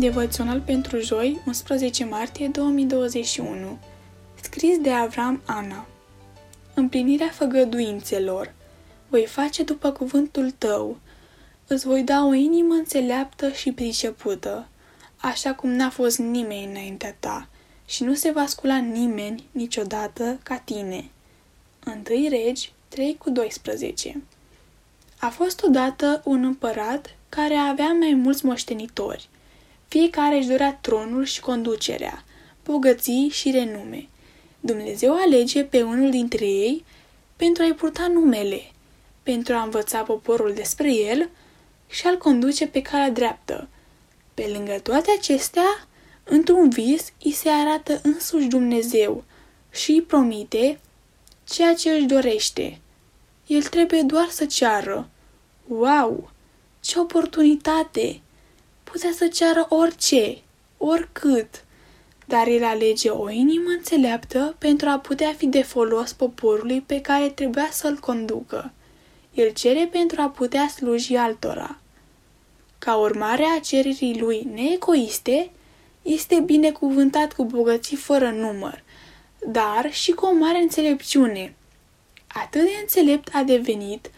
Devoțional pentru joi, 11 martie 2021 Scris de Avram Ana. Împlinirea făgăduințelor. Voi face după cuvântul tău. Îți voi da o inimă înțeleaptă și pricepută, așa cum n-a fost nimeni înaintea ta și nu se va scula nimeni niciodată ca tine. 1 Regi 3 cu 12 A fost odată un împărat care avea mai mulți moștenitori – fiecare își dorea tronul și conducerea, bogății și renume. Dumnezeu alege pe unul dintre ei pentru a-i purta numele, pentru a învăța poporul despre el și a-l conduce pe calea dreaptă. Pe lângă toate acestea, într-un vis îi se arată însuși Dumnezeu și îi promite ceea ce își dorește. El trebuie doar să ceară. Wow! Ce oportunitate! Putea să ceară orice, oricât, dar el alege o inimă înțeleaptă pentru a putea fi de folos poporului pe care trebuia să-l conducă. El cere pentru a putea sluji altora. Ca urmare a cererii lui neegoiste, este binecuvântat cu bogății fără număr, dar și cu o mare înțelepciune. Atât de înțelept a devenit,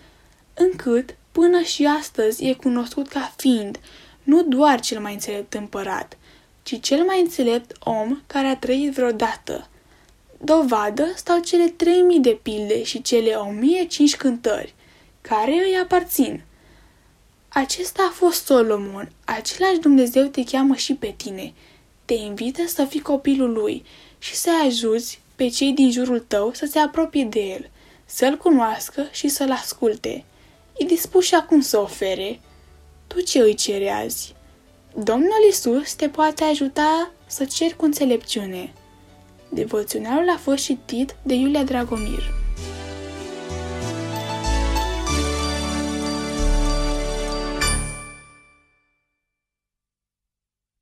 încât până și astăzi e cunoscut ca fiind nu doar cel mai înțelept împărat, ci cel mai înțelept om care a trăit vreodată. Dovadă stau cele 3000 de pilde și cele 1005 cântări, care îi aparțin. Acesta a fost Solomon, același Dumnezeu te cheamă și pe tine. Te invită să fii copilul lui și să ajuți pe cei din jurul tău să se apropie de el, să-l cunoască și să-l asculte. E dispus și acum să ofere, tu ce îi ceri azi? Domnul Isus te poate ajuta să ceri cu înțelepciune. Devoționalul a fost citit de Iulia Dragomir.